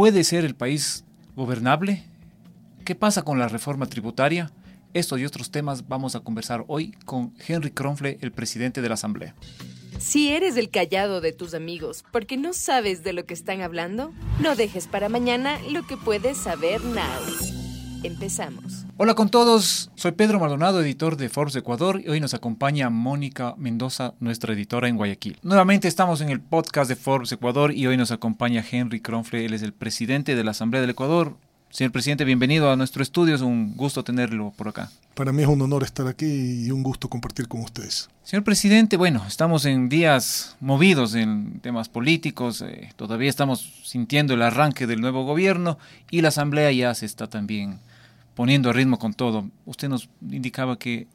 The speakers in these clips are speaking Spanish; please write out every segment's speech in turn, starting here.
¿Puede ser el país gobernable? ¿Qué pasa con la reforma tributaria? Estos y otros temas vamos a conversar hoy con Henry Kronfle, el presidente de la Asamblea. Si eres el callado de tus amigos porque no sabes de lo que están hablando, no dejes para mañana lo que puedes saber now. Empezamos. Hola con todos, soy Pedro Maldonado, editor de Forbes Ecuador y hoy nos acompaña Mónica Mendoza, nuestra editora en Guayaquil. Nuevamente estamos en el podcast de Forbes Ecuador y hoy nos acompaña Henry Kronfle, él es el presidente de la Asamblea del Ecuador. Señor presidente, bienvenido a nuestro estudio, es un gusto tenerlo por acá. Para mí es un honor estar aquí y un gusto compartir con ustedes. Señor presidente, bueno, estamos en días movidos en temas políticos, eh, todavía estamos sintiendo el arranque del nuevo gobierno y la Asamblea ya se está también poniendo a ritmo con todo. Usted nos indicaba que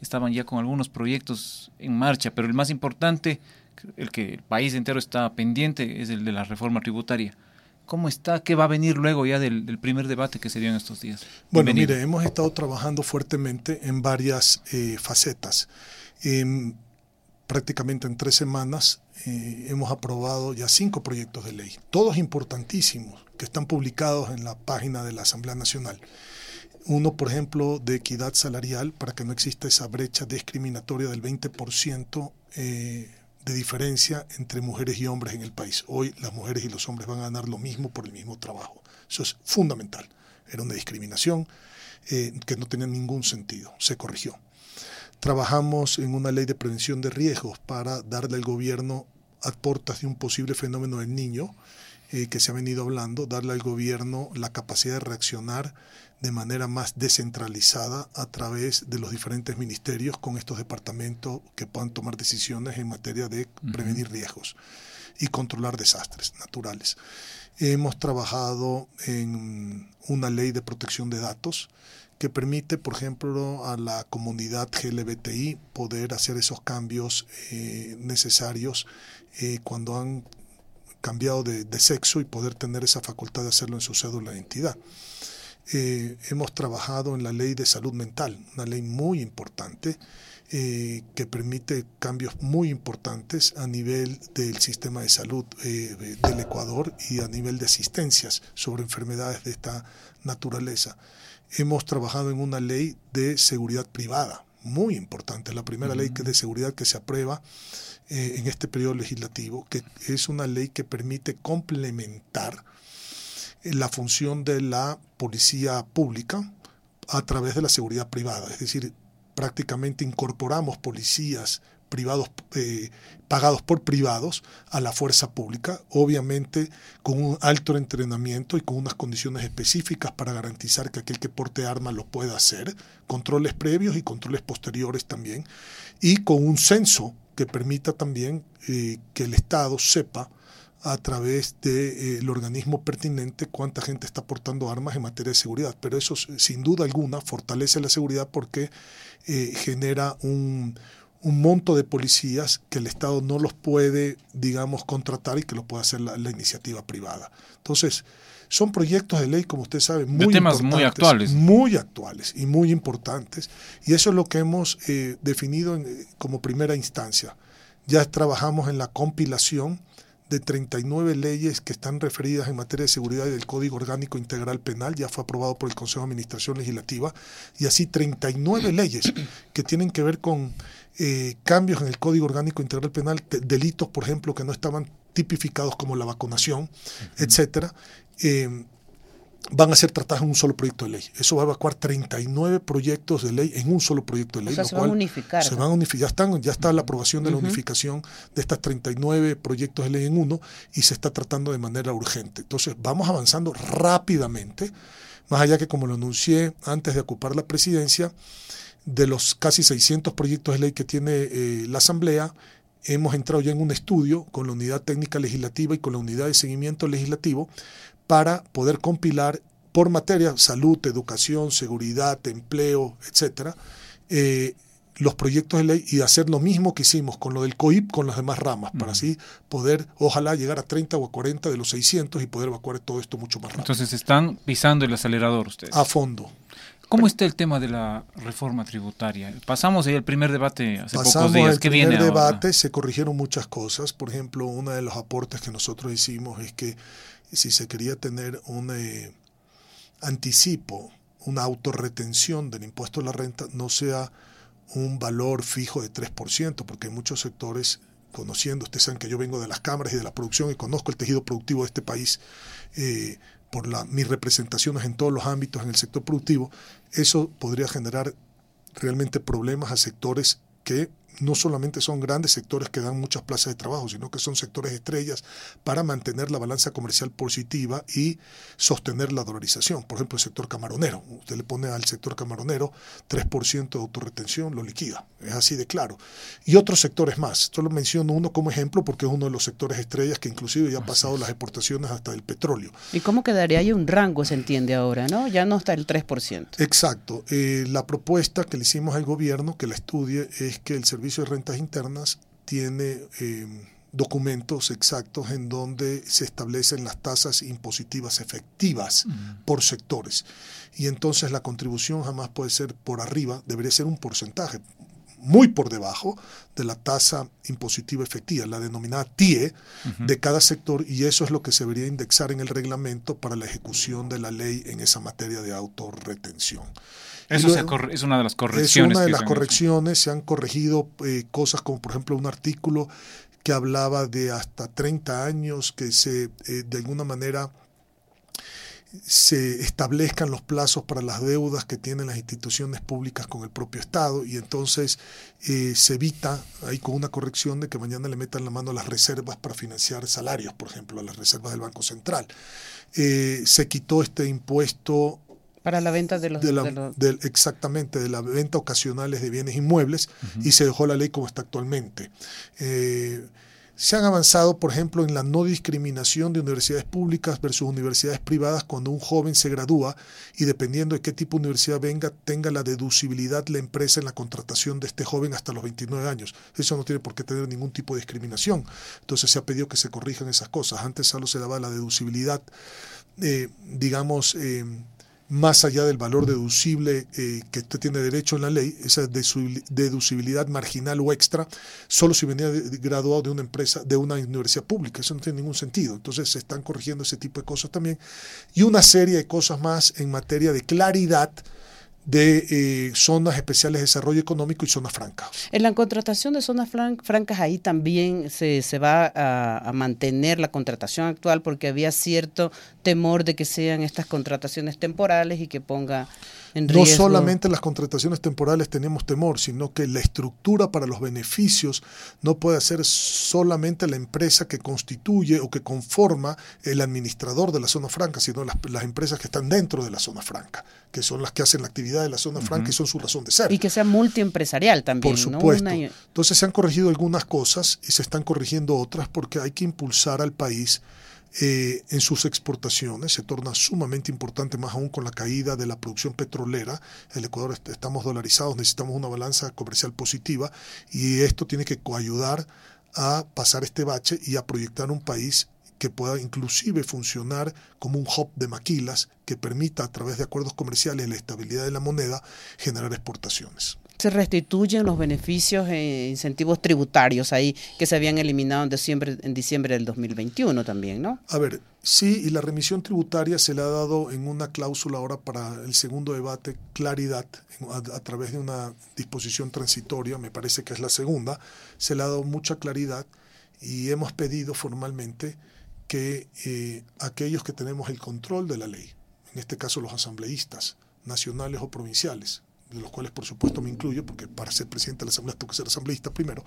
estaban ya con algunos proyectos en marcha, pero el más importante, el que el país entero está pendiente, es el de la reforma tributaria. ¿Cómo está? ¿Qué va a venir luego ya del, primer debate que se dio en estos días? Bueno, mire, hemos estado trabajando fuertemente en varias eh, facetas. prácticamente en tres semanas eh, hemos aprobado ya cinco proyectos de ley, todos importantísimos, que están publicados en la página de la Asamblea Nacional. Uno, por ejemplo, de equidad salarial para que no exista esa brecha discriminatoria del 20% eh, de diferencia entre mujeres y hombres en el país. Hoy las mujeres y los hombres van a ganar lo mismo por el mismo trabajo. Eso es fundamental. Era una discriminación eh, que no tenía ningún sentido. Se corrigió. Trabajamos en una ley de prevención de riesgos para darle al gobierno a portas de un posible fenómeno del niño eh, que se ha venido hablando, darle al gobierno la capacidad de reaccionar de manera más descentralizada a través de los diferentes ministerios con estos departamentos que puedan tomar decisiones en materia de prevenir riesgos y controlar desastres naturales. Hemos trabajado en una ley de protección de datos que permite, por ejemplo, a la comunidad GLBTI poder hacer esos cambios eh, necesarios eh, cuando han cambiado de, de, sexo y poder tener esa facultad de hacerlo en su cédula de identidad. Eh, hemos trabajado en la ley de salud mental, una ley muy importante eh, que permite cambios muy importantes a nivel del sistema de salud eh, del Ecuador y a nivel de asistencias sobre enfermedades de esta naturaleza. Hemos trabajado en una ley de seguridad privada, muy importante, la primera ley de seguridad que se aprueba en este periodo legislativo, que es una ley que permite complementar la función de la policía pública a través de la seguridad privada. Es decir, prácticamente incorporamos policías privados eh, pagados por privados a la fuerza pública, obviamente con un alto entrenamiento y con unas condiciones específicas para garantizar que aquel que porte armas lo pueda hacer, controles previos y controles posteriores también, y con un censo que permita también eh, que el Estado sepa a través del eh, organismo pertinente cuánta gente está portando armas en materia de seguridad. Pero eso sin duda alguna fortalece la seguridad porque eh, genera un, monto de policías que el Estado no los puede, digamos, contratar y que lo puede hacer la, iniciativa privada. Entonces, son proyectos de ley, como usted sabe, muy temas muy actuales. Muy actuales y muy importantes. Y eso es lo que hemos eh, definido como primera instancia. Ya trabajamos en la compilación de 39 leyes que están referidas en materia de seguridad y del Código Orgánico Integral Penal, ya fue aprobado por el Consejo de Administración Legislativa, y así 39 leyes que tienen que ver con eh, cambios en el Código Orgánico Integral Penal, delitos, por ejemplo, que no estaban tipificados como la vacunación, etcétera. Eh, van a ser tratadas en un solo proyecto de ley. Eso va a evacuar 39 proyectos de ley en un solo proyecto de ley. O sea, se van a unificar. Se van a unificar. Ya, están, ya está la aprobación de la unificación de estas 39 proyectos de ley en uno y se está tratando de manera urgente. Entonces, vamos avanzando rápidamente, más allá que como lo anuncié antes de ocupar la presidencia, de los casi 600 proyectos de ley que tiene eh, la Asamblea, hemos entrado ya en un estudio con la unidad técnica legislativa y con la unidad de seguimiento legislativo para poder compilar por materia, salud, educación, seguridad, empleo, etcétera, eh, los proyectos de ley y hacer lo mismo que hicimos con lo del COIP con las demás ramas, para así poder, ojalá, llegar a 30 o a 40 de los 600 y poder evacuar todo esto mucho más rápido. Entonces están pisando el acelerador ustedes. A fondo. ¿Cómo está el tema de la reforma tributaria? Pasamos ahí el primer debate hace Pasamos pocos días. El primer debate, se corrigieron muchas cosas. Por ejemplo, uno de los aportes que nosotros hicimos es que si se quería tener un eh, anticipo, una autorretención del impuesto a la renta, no sea un valor fijo de 3%, porque hay muchos sectores, conociendo, ustedes saben que yo vengo de las cámaras y de la producción y conozco el tejido productivo de este país eh, por mis representaciones en todos los ámbitos en el sector productivo, eso podría generar realmente problemas a sectores que no solamente son grandes sectores que dan muchas plazas de trabajo, sino que son sectores estrellas para mantener la balanza comercial positiva y sostener la dolarización. Por ejemplo, el sector camaronero. Usted le pone al sector camaronero 3% de autorretención, lo liquida. Es así de claro. Y otros sectores más. Solo menciono uno como ejemplo porque es uno de los sectores estrellas que inclusive ya ha pasado las exportaciones hasta el petróleo. ¿Y cómo quedaría ahí un rango, se entiende ahora, no? Ya no está el 3%. Exacto. Eh, la propuesta que le hicimos al gobierno que la estudie es que el servicio de Rentas Internas tiene eh, documentos exactos en donde se establecen las tasas impositivas efectivas por sectores. Y entonces la contribución jamás puede ser por arriba, debería ser un porcentaje muy por debajo de la tasa impositiva efectiva, la denominada TIE, de cada sector, y eso es lo que se debería indexar en el reglamento para la ejecución de la ley en esa materia de autorretención. Eso es una de las correcciones. Es una de las correcciones, se han corregido eh, cosas como por ejemplo un artículo que hablaba de hasta 30 años que se eh, de alguna manera se establezcan los plazos para las deudas que tienen las instituciones públicas con el propio Estado y entonces eh, se evita ahí con una corrección de que mañana le metan la mano a las reservas para financiar salarios, por ejemplo, a las reservas del Banco Central. se quitó este impuesto para la venta de los... exactamente, de la venta ocasionales de bienes inmuebles y se dejó la ley como está actualmente. Eh, se han avanzado, por ejemplo, en la no discriminación de universidades públicas versus universidades privadas cuando un joven se gradúa y dependiendo de qué tipo de universidad venga, tenga la deducibilidad la empresa en la contratación de este joven hasta los 29 años. Eso no tiene por qué tener ningún tipo de discriminación. Entonces se ha pedido que se corrijan esas cosas. Antes solo se daba la deducibilidad, eh, digamos, eh, más allá del valor deducible eh, que usted tiene derecho en la ley, esa deducibilidad marginal o extra, solo si venía graduado de una empresa, de una universidad pública. Eso no tiene ningún sentido. Entonces se están corrigiendo ese tipo de cosas también. Y una serie de cosas más en materia de claridad de eh, zonas especiales de desarrollo económico y zonas francas. En la contratación de zonas francas ahí también se, se va a, mantener la contratación actual porque había cierto temor de que sean estas contrataciones temporales y que ponga no solamente las contrataciones temporales tenemos temor, sino que la estructura para los beneficios no puede ser solamente la empresa que constituye o que conforma el administrador de la zona franca, sino las, empresas que están dentro de la zona franca, que son las que hacen la actividad de la zona franca y son su razón de ser. Y que sea multiempresarial también. Por supuesto. Entonces se han corregido algunas cosas y se están corrigiendo otras porque hay que impulsar al país eh, en sus exportaciones, se torna sumamente importante, más aún con la caída de la producción petrolera. El Ecuador estamos dolarizados, necesitamos una balanza comercial positiva y esto tiene que ayudar a pasar este bache y a proyectar un país que pueda inclusive funcionar como un hub de maquilas que permita a través de acuerdos comerciales la estabilidad de la moneda generar exportaciones se restituyen los beneficios e incentivos tributarios ahí que se habían eliminado en diciembre, en diciembre del 2021 también, ¿no? A ver, sí, y la remisión tributaria se le ha dado en una cláusula ahora para el segundo debate, claridad, a, través de una disposición transitoria, me parece que es la segunda, se le ha dado mucha claridad y hemos pedido formalmente que eh, aquellos que tenemos el control de la ley, en este caso los asambleístas, nacionales o provinciales, de los cuales por supuesto me incluyo, porque para ser presidente de la Asamblea tengo que ser asambleísta primero,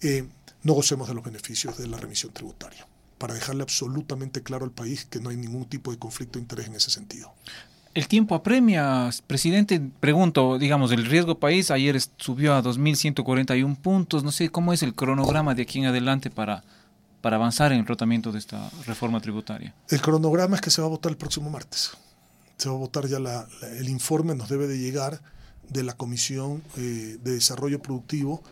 eh, no gocemos de los beneficios de la remisión tributaria, para dejarle absolutamente claro al país que no hay ningún tipo de conflicto de interés en ese sentido. El tiempo apremia, presidente. Pregunto, digamos, el riesgo país ayer subió a 2.141 puntos. No sé cómo es el cronograma de aquí en adelante para, para avanzar en el tratamiento de esta reforma tributaria. El cronograma es que se va a votar el próximo martes. Se va a votar ya el informe, nos debe de llegar de la Comisión eh, de Desarrollo Productivo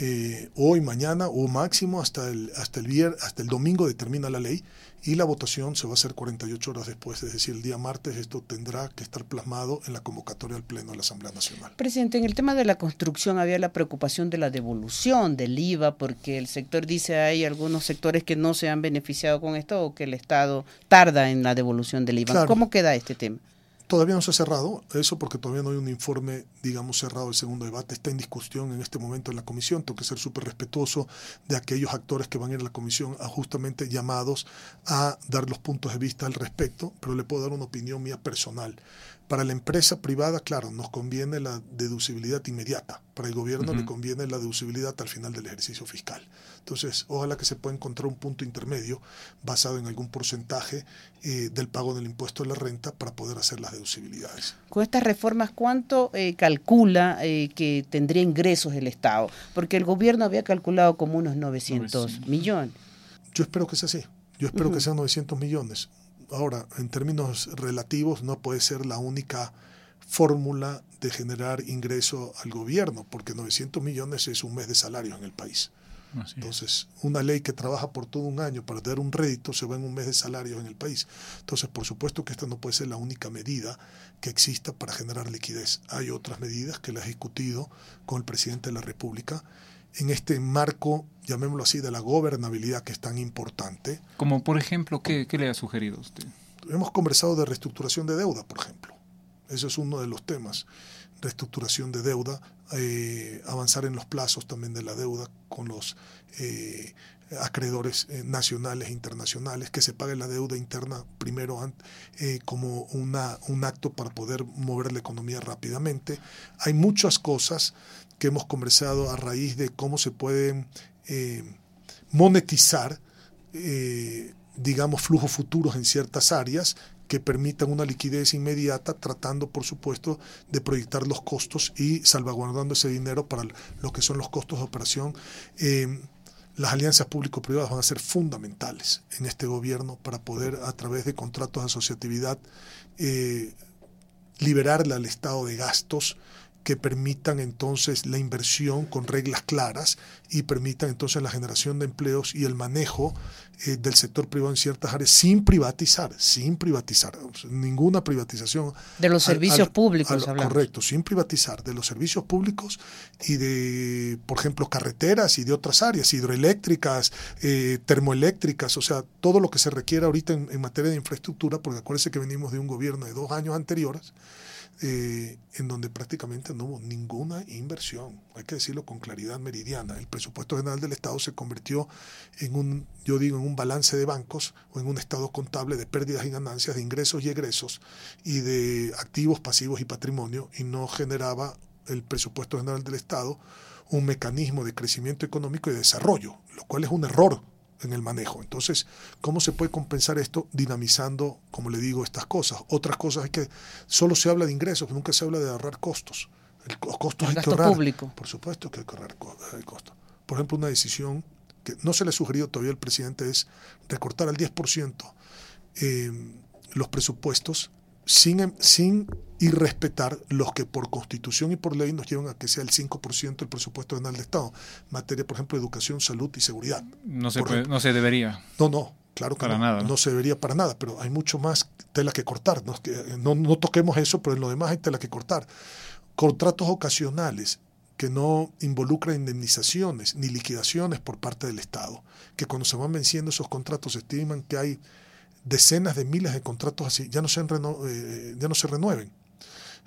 eh, hoy, mañana o máximo hasta el, hasta, el hasta el domingo determina la ley y la votación se va a hacer 48 horas después, es decir, el día martes esto tendrá que estar plasmado en la convocatoria al Pleno de la Asamblea Nacional. Presidente, en el tema de la construcción había la preocupación de la devolución del IVA, porque el sector dice hay algunos sectores que no se han beneficiado con esto o que el Estado tarda en la devolución del IVA. ¿Cómo queda este tema? Todavía no se ha cerrado eso porque todavía no hay un informe, digamos, cerrado del segundo debate. Está en discusión en este momento en la comisión. Tengo que ser súper respetuoso de aquellos actores que van a ir a la comisión a justamente llamados a dar los puntos de vista al respecto, pero le puedo dar una opinión mía personal. Para la empresa privada, claro, nos conviene la deducibilidad inmediata. Para el gobierno le conviene la deducibilidad al final del ejercicio fiscal. Entonces, ojalá que se pueda encontrar un punto intermedio basado en algún porcentaje eh, del pago del impuesto de la renta para poder hacer las deducibilidades. Con estas reformas, ¿cuánto eh, calcula eh, que tendría ingresos el Estado? Porque el gobierno había calculado como unos 900, millones. Yo espero que sea así. Yo espero que sean 900 millones. Ahora, en términos relativos, no puede ser la única fórmula de generar ingreso al gobierno, porque 900 millones es un mes de salario en el país. Entonces, una ley que trabaja por todo un año para dar un rédito se va en un mes de salario en el país. Entonces, por supuesto que esta no puede ser la única medida que exista para generar liquidez. Hay otras medidas que la ha discutido con el presidente de la República en este marco, llamémoslo así, de la gobernabilidad que es tan importante. Como por ejemplo, ¿qué, le ha sugerido usted? Hemos conversado de reestructuración de deuda, por ejemplo. Ese es uno de los temas. Reestructuración de deuda, eh, avanzar en los plazos también de la deuda con los eh, acreedores eh, nacionales e internacionales, que se pague la deuda interna primero como una, un acto para poder mover la economía rápidamente. Hay muchas cosas que hemos conversado a raíz de cómo se pueden monetizar, digamos, flujos futuros en ciertas áreas que permitan una liquidez inmediata, tratando, por supuesto, de proyectar los costos y salvaguardando ese dinero para lo que son los costos de operación. Eh, las alianzas público-privadas van a ser fundamentales en este gobierno para poder, a través de contratos de asociatividad, liberarle al Estado de gastos que permitan entonces la inversión con reglas claras y permitan entonces la generación de empleos y el manejo eh, del sector privado en ciertas áreas sin privatizar, sin privatizar, ninguna privatización. De los servicios públicos, Correcto, sin privatizar, de los servicios públicos y de, por ejemplo, carreteras y de otras áreas, hidroeléctricas, eh, termoeléctricas, o sea, todo lo que se requiere ahorita en, en materia de infraestructura, porque acuérdense que venimos de un gobierno de dos años anteriores eh, en donde prácticamente no hubo ninguna inversión. Hay que decirlo con claridad meridiana. El presupuesto general del Estado se convirtió en un, yo digo, en un balance de bancos o en un estado contable de pérdidas y ganancias, de ingresos y egresos y de activos, pasivos y patrimonio y no generaba el presupuesto general del Estado un mecanismo de crecimiento económico y desarrollo, lo cual es un error en el manejo. Entonces, ¿cómo se puede compensar esto dinamizando, como le digo, estas cosas? Otras cosas es que solo se habla de ingresos, nunca se habla de ahorrar costos. El, los costos hay que ahorrar. público. Por supuesto que hay que ahorrar costos. Por ejemplo, una decisión que no se le ha sugerido todavía al presidente es recortar al 10% eh, los presupuestos sin, sin irrespetar los que por constitución y por ley nos llevan a que sea el 5% del presupuesto general de Estado. materia, por ejemplo, de educación, salud y seguridad. No se, no se debería. No, no, claro que para no, nada, ¿no? se debería para nada, pero hay mucho más tela que cortar. No, no toquemos eso, pero en lo demás hay tela que cortar. Contratos ocasionales que no involucran indemnizaciones ni liquidaciones por parte del Estado, que cuando se van venciendo esos contratos se estiman que hay decenas de miles de contratos así ya no se, eh, ya no se renueven.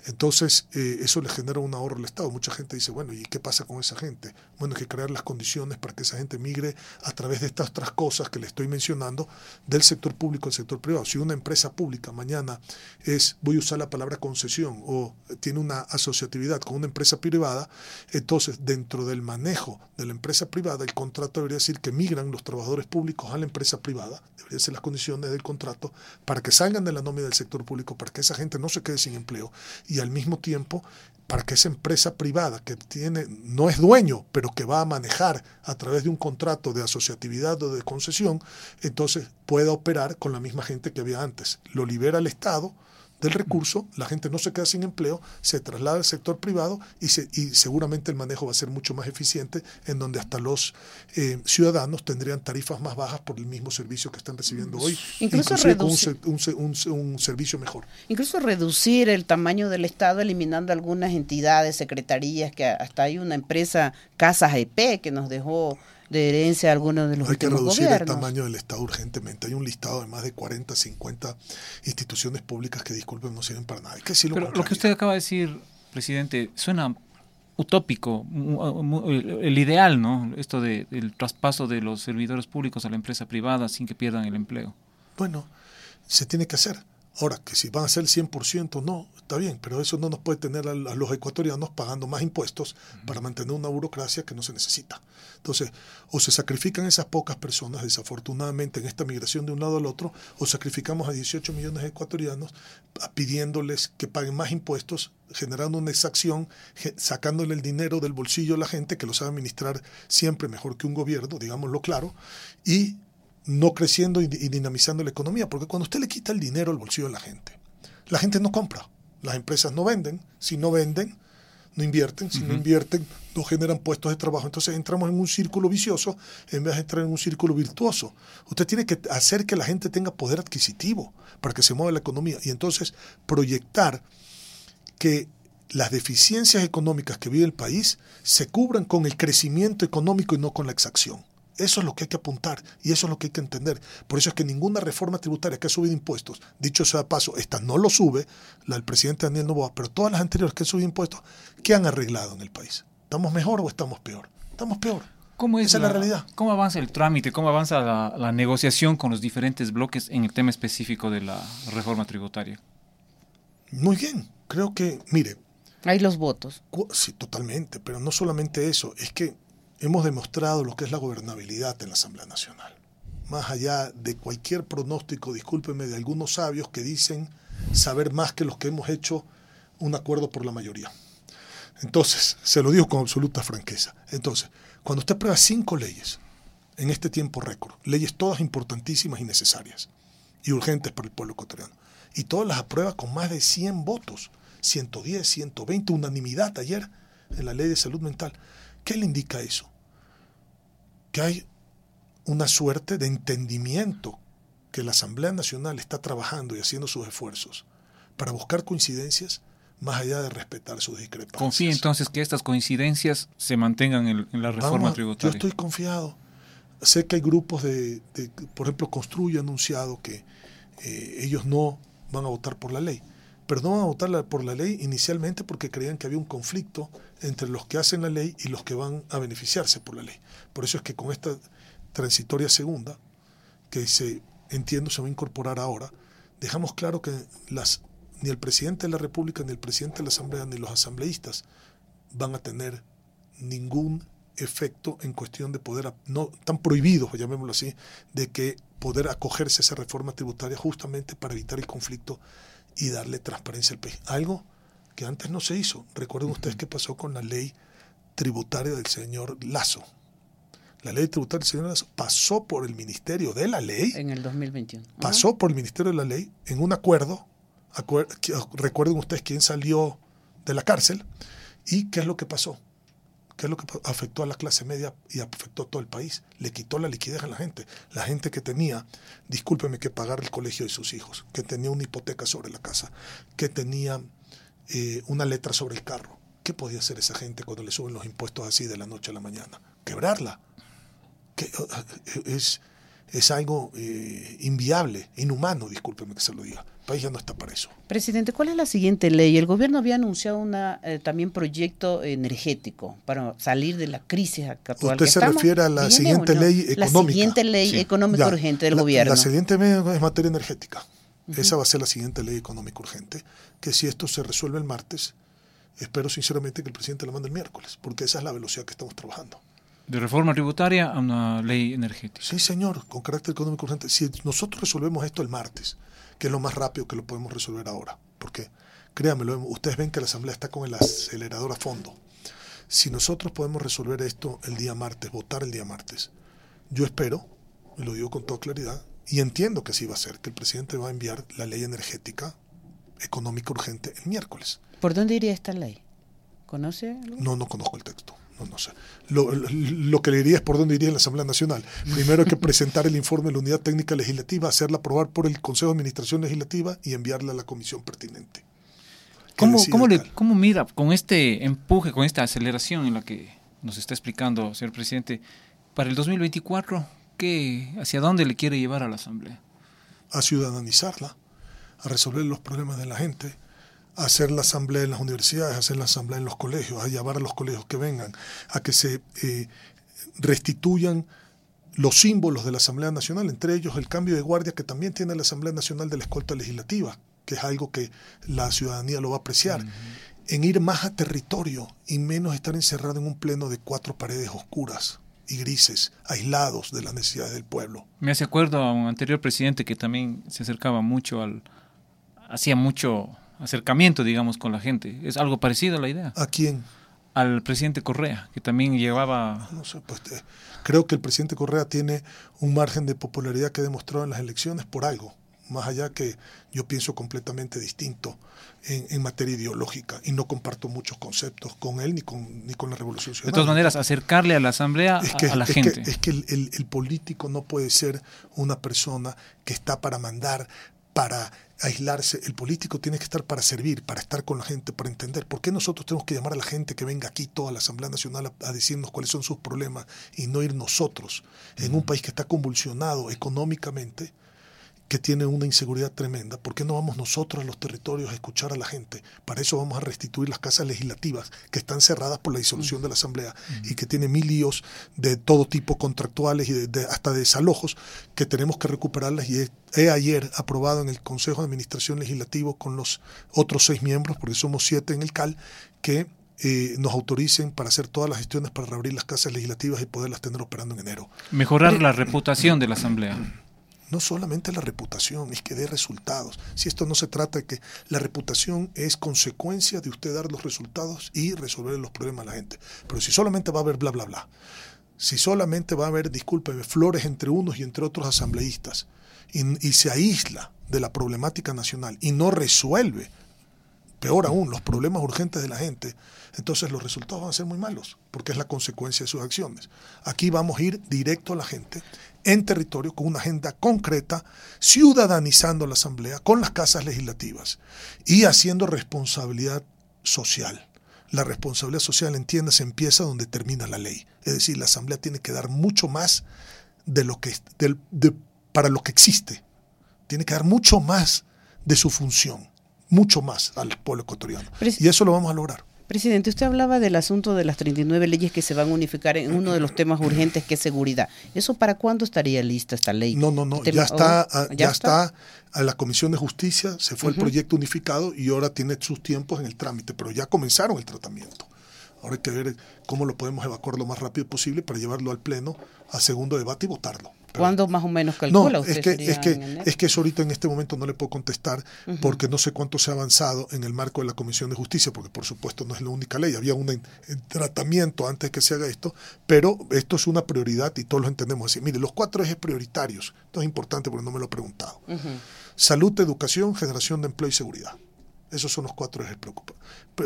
Entonces, eh, eso le genera un ahorro al Estado. Mucha gente dice, bueno, ¿y qué pasa con esa gente? Bueno, hay que crear las condiciones para que esa gente migre a través de estas otras cosas que le estoy mencionando del sector público al sector privado. Si una empresa pública mañana es, voy a usar la palabra concesión, o tiene una asociatividad con una empresa privada, entonces dentro del manejo de la empresa privada, el contrato debería decir que migran los trabajadores públicos a la empresa privada, deberían ser las condiciones del contrato, para que salgan de la nómina del sector público, para que esa gente no se quede sin empleo y al mismo tiempo para que esa empresa privada que tiene, no es dueño, pero que va a manejar a través de un contrato de asociatividad o de concesión, entonces pueda operar con la misma gente que había antes. Lo libera el Estado del recurso, la gente no se queda sin empleo, se traslada al sector privado y, se, y seguramente el manejo va a ser mucho más eficiente, en donde hasta los eh, ciudadanos tendrían tarifas más bajas por el mismo servicio que están recibiendo hoy, incluso reducir, un, un, un, servicio mejor. Incluso reducir el tamaño del Estado eliminando algunas entidades, secretarías, que hasta hay una empresa, Casas EP, que nos dejó de herencia a algunos de los Hay que reducir el tamaño del Estado urgentemente. Hay un listado de más de 40, 50 instituciones públicas que, disculpen, no sirven para nada. Hay que Pero lo que usted acaba de decir, presidente, suena utópico, el ideal, ¿no? Esto de, del traspaso de los servidores públicos a la empresa privada sin que pierdan el empleo. Bueno, se tiene que hacer. Ahora, que si van a ser el 100%, no, está bien, pero eso no nos puede tener a, los ecuatorianos pagando más impuestos para mantener una burocracia que no se necesita. Entonces, o se sacrifican esas pocas personas, desafortunadamente, en esta migración de un lado al otro, o sacrificamos a 18 millones de ecuatorianos pidiéndoles que paguen más impuestos, generando una exacción, sacándole el dinero del bolsillo a la gente, que lo sabe administrar siempre mejor que un gobierno, digámoslo claro, y no creciendo y, dinamizando la economía, porque cuando usted le quita el dinero al bolsillo de la gente, la gente no compra, las empresas no venden, si no venden, no invierten, si no invierten, no generan puestos de trabajo. Entonces entramos en un círculo vicioso en vez de entrar en un círculo virtuoso. Usted tiene que hacer que la gente tenga poder adquisitivo para que se mueva la economía y entonces proyectar que las deficiencias económicas que vive el país se cubran con el crecimiento económico y no con la exacción. Eso es lo que hay que apuntar y eso es lo que hay que entender. Por eso es que ninguna reforma tributaria que ha subido impuestos, dicho sea de paso, esta no lo sube, la del presidente Daniel Novoa, pero todas las anteriores que han subido impuestos, ¿qué han arreglado en el país? ¿Estamos mejor o estamos peor? Estamos peor. ¿Cómo es Esa la, es la realidad. ¿Cómo avanza el trámite? ¿Cómo avanza la, la negociación con los diferentes bloques en el tema específico de la reforma tributaria? Muy bien. Creo que, mire. Hay los votos. Sí, totalmente. Pero no solamente eso. Es que hemos demostrado lo que es la gobernabilidad en la Asamblea Nacional. Más allá de cualquier pronóstico, discúlpeme, de algunos sabios que dicen saber más que los que hemos hecho un acuerdo por la mayoría. Entonces, se lo digo con absoluta franqueza. Entonces, cuando usted prueba cinco leyes en este tiempo récord, leyes todas importantísimas y necesarias y urgentes para el pueblo ecuatoriano, y todas las aprueba con más de 100 votos, 110, 120, unanimidad ayer en la ley de salud mental, ¿Qué le indica eso? Que hay una suerte de entendimiento que la Asamblea Nacional está trabajando y haciendo sus esfuerzos para buscar coincidencias más allá de respetar sus discrepancias. Confía entonces que estas coincidencias se mantengan en, la reforma tributaria. Yo estoy confiado. Sé que hay grupos de, por ejemplo, Construye ha anunciado que eh, ellos no van a votar por la ley pero no van a votar por la ley inicialmente porque creían que había un conflicto entre los que hacen la ley y los que van a beneficiarse por la ley. Por eso es que con esta transitoria segunda, que se entiendo se va a incorporar ahora, dejamos claro que las, ni el presidente de la República, ni el presidente de la Asamblea, ni los asambleístas van a tener ningún efecto en cuestión de poder, no tan prohibidos, llamémoslo así, de que poder acogerse a esa reforma tributaria justamente para evitar el conflicto y darle transparencia al país. Algo que antes no se hizo. Recuerden ustedes qué pasó con la ley tributaria del señor Lazo. La ley tributaria del señor Lazo pasó por el Ministerio de la Ley. En el 2021. Pasó por el Ministerio de la Ley en un acuerdo. recuerden ustedes quién salió de la cárcel y qué es lo que pasó ¿Qué es lo que afectó a la clase media y afectó a todo el país? Le quitó la liquidez a la gente. La gente que tenía, discúlpeme, que pagar el colegio de sus hijos, que tenía una hipoteca sobre la casa, que tenía eh, una letra sobre el carro. ¿Qué podía hacer esa gente cuando le suben los impuestos así de la noche a la mañana? Quebrarla. Que, eh, eh, es, es algo inviable, inhumano, discúlpeme que se lo diga país ya no está para eso. Presidente, ¿cuál es la siguiente ley? El gobierno había anunciado una eh, también proyecto energético para salir de la crisis actual. ¿Usted se refiere a la siguiente ley económica? La siguiente ley económica urgente del gobierno. La siguiente ley es materia energética. Esa va a ser la siguiente ley económica urgente, que si esto se resuelve el martes, espero sinceramente que el presidente la mande el miércoles, porque esa es la velocidad que estamos trabajando. De reforma tributaria a una ley energética. Sí, señor, con carácter económico urgente. Si nosotros resolvemos esto el martes, que es lo más rápido que lo podemos resolver ahora. Porque, créanmelo, ustedes ven que la Asamblea está con el acelerador a fondo. Si nosotros podemos resolver esto el día martes, votar el día martes, yo espero, y lo digo con toda claridad, y entiendo que así va a ser, que el presidente va a enviar la ley energética económica urgente el miércoles. ¿Por dónde iría esta ley? ¿Conoce? No, no conozco el texto. No, no sé. Lo, lo, que le diría es por dónde iría en la Asamblea Nacional. Primero hay que presentar el informe de la Unidad Técnica Legislativa, hacerla aprobar por el Consejo de Administración Legislativa y enviarla a la comisión pertinente. ¿Cómo, cómo, le, ¿Cómo mira con este empuje, con esta aceleración en la que nos está explicando, señor presidente, para el 2024, ¿qué, ¿hacia dónde le quiere llevar a la Asamblea? A ciudadanizarla, a resolver los problemas de la gente, hacer la asamblea en las universidades, hacer la asamblea en los colegios, a llevar a los colegios que vengan, a que se eh, restituyan los símbolos de la Asamblea Nacional, entre ellos el cambio de guardia que también tiene la Asamblea Nacional de la Escolta Legislativa, que es algo que la ciudadanía lo va a apreciar, en ir más a territorio y menos estar encerrado en un pleno de cuatro paredes oscuras y grises, aislados de las necesidades del pueblo. Me hace acuerdo a un anterior presidente que también se acercaba mucho al, hacía mucho acercamiento, digamos, con la gente. ¿Es algo parecido a la idea? ¿A quién? Al presidente Correa, que también llevaba... No sé, pues eh, creo que el presidente Correa tiene un margen de popularidad que demostró en las elecciones por algo más allá que yo pienso completamente distinto en, materia ideológica y no comparto muchos conceptos con él ni con, ni con la Revolución Ciudadana. De todas maneras, acercarle a la Asamblea a, la gente. es que el, el, político no puede ser una persona que está para mandar, para aislarse. El político tiene que estar para servir, para estar con la gente, para entender. ¿Por qué nosotros tenemos que llamar a la gente que venga aquí, toda la Asamblea Nacional, a, decirnos cuáles son sus problemas y no ir nosotros en un país que está convulsionado económicamente? Que tiene una inseguridad tremenda, ¿por qué no vamos nosotros a los territorios a escuchar a la gente? Para eso vamos a restituir las casas legislativas que están cerradas por la disolución de la Asamblea y que tienen mil líos de todo tipo contractuales y de, hasta de desalojos que tenemos que recuperarlas. Y he, ayer aprobado en el Consejo de Administración Legislativo con los otros seis miembros, porque somos siete en el CAL, que eh, nos autoricen para hacer todas las gestiones para reabrir las casas legislativas y poderlas tener operando en enero. Mejorar la reputación de la Asamblea no solamente la reputación, es que dé resultados. Si esto no se trata de que la reputación es consecuencia de usted dar los resultados y resolver los problemas a la gente. Pero si solamente va a haber bla, bla, bla, si solamente va a haber, discúlpeme, flores entre unos y entre otros asambleístas, y, y se aísla de la problemática nacional y no resuelve, peor aún, los problemas urgentes de la gente, entonces los resultados van a ser muy malos, porque es la consecuencia de sus acciones. Aquí vamos a ir directo a la gente en territorio con una agenda concreta, ciudadanizando la Asamblea con las casas legislativas y haciendo responsabilidad social. La responsabilidad social, entiendas, empieza donde termina la ley. Es decir, la Asamblea tiene que dar mucho más de lo que, para lo que existe. Tiene que dar mucho más de su función, mucho más al pueblo ecuatoriano. Y eso lo vamos a lograr. Presidente, usted hablaba del asunto de las 39 leyes que se van a unificar en uno de los temas urgentes que es seguridad. ¿Eso para cuándo estaría lista esta ley? No, no, no, ya está, oh, ya, está? a la Comisión de Justicia, se fue el proyecto unificado y ahora tiene sus tiempos en el trámite, pero ya comenzaron el tratamiento. Ahora hay que ver cómo lo podemos evacuar lo más rápido posible para llevarlo al Pleno a segundo debate y votarlo. ¿Cuándo más o menos calcula usted? Es que, es, que, es que eso ahorita en este momento no le puedo contestar porque no sé cuánto se ha avanzado en el marco de la Comisión de Justicia, porque por supuesto no es la única ley, había un tratamiento antes que se haga esto, pero esto es una prioridad y todos lo entendemos así. Mire, los cuatro ejes prioritarios, esto es importante porque no me lo he preguntado. Salud, educación, generación de empleo y seguridad. Esos son los cuatro ejes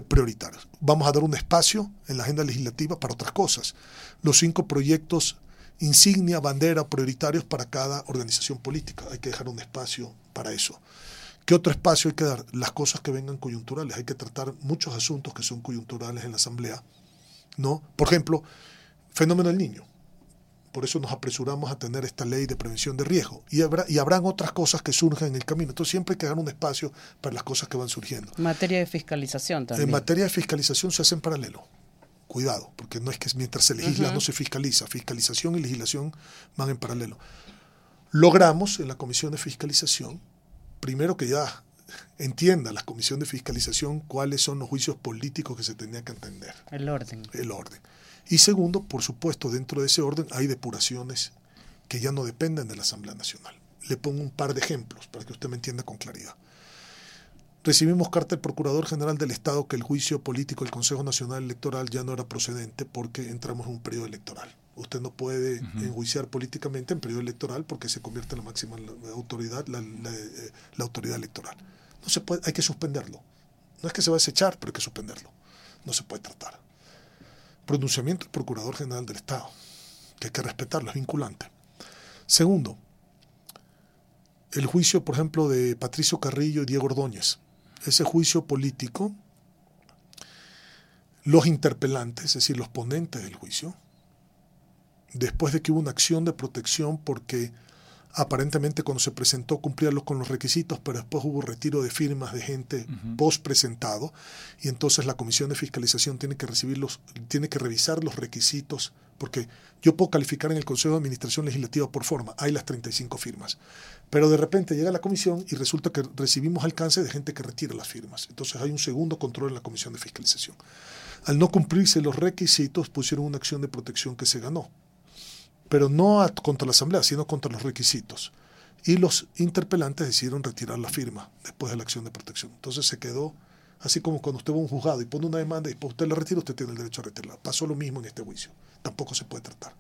prioritarios. Vamos a dar un espacio en la agenda legislativa para otras cosas. Los cinco proyectos insignia, bandera, prioritarios para cada organización política. Hay que dejar un espacio para eso. ¿Qué otro espacio hay que dar? Las cosas que vengan coyunturales. Hay que tratar muchos asuntos que son coyunturales en la Asamblea. ¿no? Por ejemplo, fenómeno del niño. Por eso nos apresuramos a tener esta ley de prevención de riesgo. Y, habrá, y habrán otras cosas que surjan en el camino. Entonces siempre hay que dar un espacio para las cosas que van surgiendo. En materia de fiscalización también. En materia de fiscalización se hace en paralelo cuidado, porque no es que mientras se legisla no se fiscaliza, fiscalización y legislación van en paralelo. Logramos en la comisión de fiscalización, primero que ya entienda la comisión de fiscalización cuáles son los juicios políticos que se tenía que entender. El orden. El orden. Y segundo, por supuesto, dentro de ese orden hay depuraciones que ya no dependen de la Asamblea Nacional. Le pongo un par de ejemplos para que usted me entienda con claridad. Recibimos carta del Procurador General del Estado que el juicio político del Consejo Nacional Electoral ya no era procedente porque entramos en un periodo electoral. Usted no puede enjuiciar políticamente en periodo electoral porque se convierte en la máxima autoridad, la, eh, la, autoridad electoral. no se puede, hay que suspenderlo. No es que se va a desechar, pero hay que suspenderlo. No se puede tratar. Pronunciamiento del Procurador General del Estado, que hay que respetarlo, es vinculante. Segundo, el juicio, por ejemplo, de Patricio Carrillo y Diego Ordóñez. Ese juicio político, los interpelantes, es decir, los ponentes del juicio, después de que hubo una acción de protección porque aparentemente cuando se presentó cumplía con los requisitos, pero después hubo retiro de firmas de gente post presentado y entonces la comisión de fiscalización tiene que tiene que revisar los requisitos, porque yo puedo calificar en el Consejo de Administración Legislativa por forma, hay las 35 firmas, pero de repente llega la comisión y resulta que recibimos alcance de gente que retira las firmas, entonces hay un segundo control en la comisión de fiscalización. Al no cumplirse los requisitos, pusieron una acción de protección que se ganó pero no contra la Asamblea, sino contra los requisitos. Y los interpelantes decidieron retirar la firma después de la acción de protección. Entonces se quedó, así como cuando usted va a un juzgado y pone una demanda y después usted la retira, usted tiene el derecho a retirarla. Pasó lo mismo en este juicio. Tampoco se puede tratar.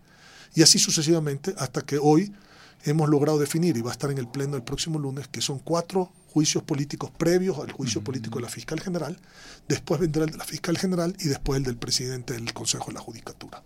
Y así sucesivamente hasta que hoy hemos logrado definir, y va a estar en el pleno el próximo lunes, que son cuatro juicios políticos previos al juicio político de la fiscal general, después vendrá el de la fiscal general y después el del presidente del Consejo de la Judicatura.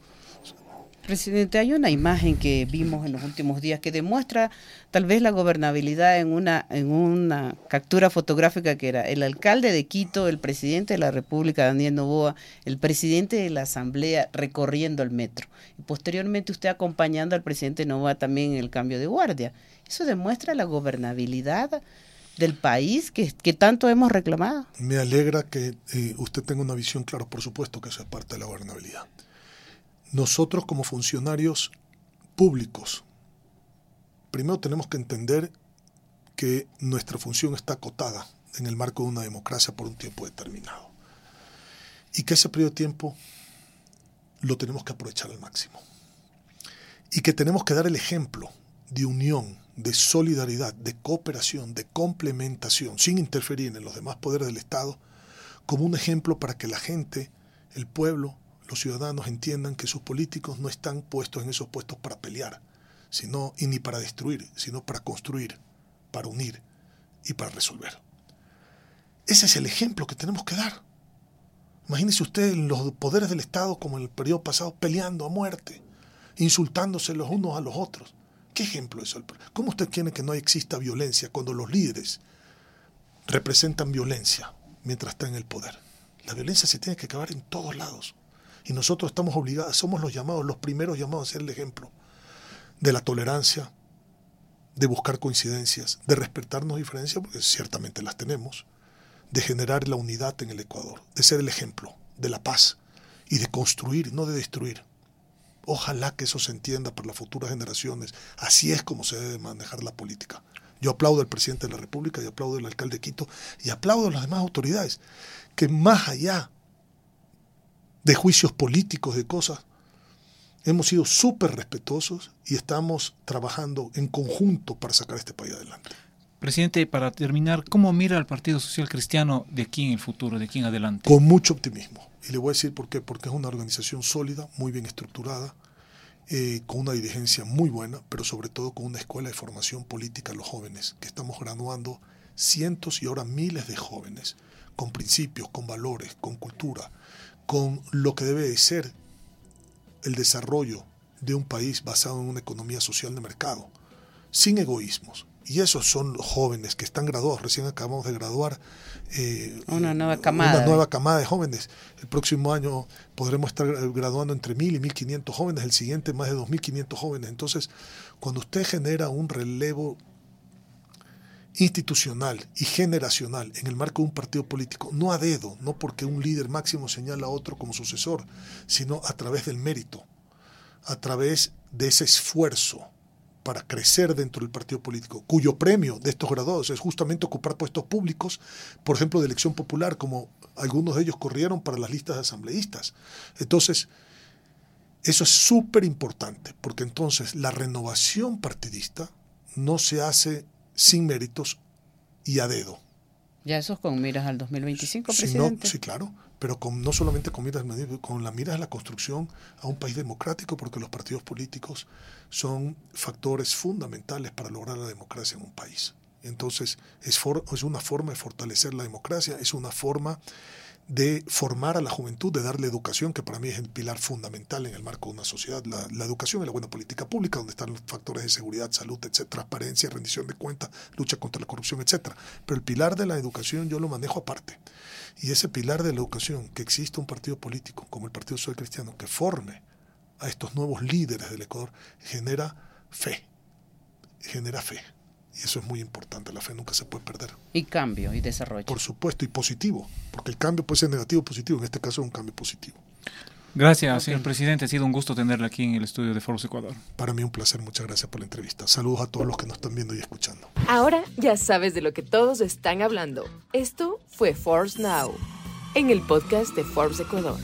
Presidente, hay una imagen que vimos en los últimos días que demuestra tal vez la gobernabilidad en una, en una captura fotográfica que era el alcalde de Quito, el presidente de la República, Daniel Novoa, el presidente de la Asamblea recorriendo el metro. Y posteriormente usted acompañando al presidente Novoa también en el cambio de guardia. Eso demuestra la gobernabilidad del país que, que tanto hemos reclamado. Me alegra que eh, usted tenga una visión clara, por supuesto que eso es parte de la gobernabilidad nosotros como funcionarios públicos, primero tenemos que entender que nuestra función está acotada en el marco de una democracia por un tiempo determinado. Y que ese periodo de tiempo lo tenemos que aprovechar al máximo. Y que tenemos que dar el ejemplo de unión, de solidaridad, de cooperación, de complementación, sin interferir en los demás poderes del Estado, como un ejemplo para que la gente, el pueblo, los ciudadanos entiendan que sus políticos no están puestos en esos puestos para pelear, sino, y ni para destruir, sino para construir, para unir y para resolver. Ese es el ejemplo que tenemos que dar. Imagínese usted los poderes del Estado como en el periodo pasado peleando a muerte, insultándose los unos a los otros. ¿Qué ejemplo es eso? ¿Cómo usted quiere que no exista violencia cuando los líderes representan violencia mientras están en el poder? La violencia se tiene que acabar en todos lados. Y nosotros estamos obligados, somos los llamados, los primeros llamados a ser el ejemplo de la tolerancia, de buscar coincidencias, de respetarnos diferencias, porque ciertamente las tenemos, de generar la unidad en el Ecuador, de ser el ejemplo de la paz y de construir, no de destruir. Ojalá que eso se entienda por las futuras generaciones. Así es como se debe manejar la política. Yo aplaudo al presidente de la República y aplaudo al alcalde de Quito y aplaudo a las demás autoridades que más allá de juicios políticos, de cosas. Hemos sido súper respetuosos y estamos trabajando en conjunto para sacar este país adelante. Presidente, para terminar, ¿cómo mira el Partido Social Cristiano de aquí en el futuro, de aquí en adelante? Con mucho optimismo. Y le voy a decir por qué. Porque es una organización sólida, muy bien estructurada, eh, con una dirigencia muy buena, pero sobre todo con una escuela de formación política a los jóvenes, que estamos graduando cientos y ahora miles de jóvenes, con principios, con valores, con cultura, con lo que debe de ser el desarrollo de un país basado en una economía social de mercado, sin egoísmos. Y esos son los jóvenes que están graduados, recién acabamos de graduar eh, una nueva camada. Una nueva camada de jóvenes. El próximo año podremos estar graduando entre 1.000 y 1.500 jóvenes, el siguiente más de 2.500 jóvenes. Entonces, cuando usted genera un relevo institucional y generacional en el marco de un partido político, no a dedo, no porque un líder máximo señala a otro como sucesor, sino a través del mérito, a través de ese esfuerzo para crecer dentro del partido político, cuyo premio de estos graduados es justamente ocupar puestos públicos, por ejemplo, de elección popular, como algunos de ellos corrieron para las listas de asambleístas. Entonces, eso es súper importante, porque entonces la renovación partidista no se hace sin méritos y a dedo. Ya eso es con miras al 2025, presidente. sí, claro, pero con, no solamente con miras, con la miras a la construcción a un país democrático, porque los partidos políticos son factores fundamentales para lograr la democracia en un país. Entonces, es, es una forma de fortalecer la democracia, es una forma de formar a la juventud, de darle educación, que para mí es el pilar fundamental en el marco de una sociedad. La, educación y la buena política pública, donde están los factores de seguridad, salud, etcétera, transparencia, rendición de cuentas, lucha contra la corrupción, etcétera. Pero el pilar de la educación yo lo manejo aparte. Y ese pilar de la educación, que existe un partido político como el Partido Social Cristiano, que forme a estos nuevos líderes del Ecuador, genera fe. Genera fe. Y eso es muy importante, la fe nunca se puede perder. Y cambio y desarrollo. Por supuesto, y positivo, porque el cambio puede ser negativo o positivo, en este caso es un cambio positivo. Gracias, señor presidente. Ha sido un gusto tenerle aquí en el estudio de Foros Ecuador. Para mí un placer. Muchas gracias por la entrevista. Saludos a todos los que nos están viendo y escuchando. Ahora ya sabes de lo que todos están hablando. Esto fue Forbes Now, en el podcast de Forbes Ecuador.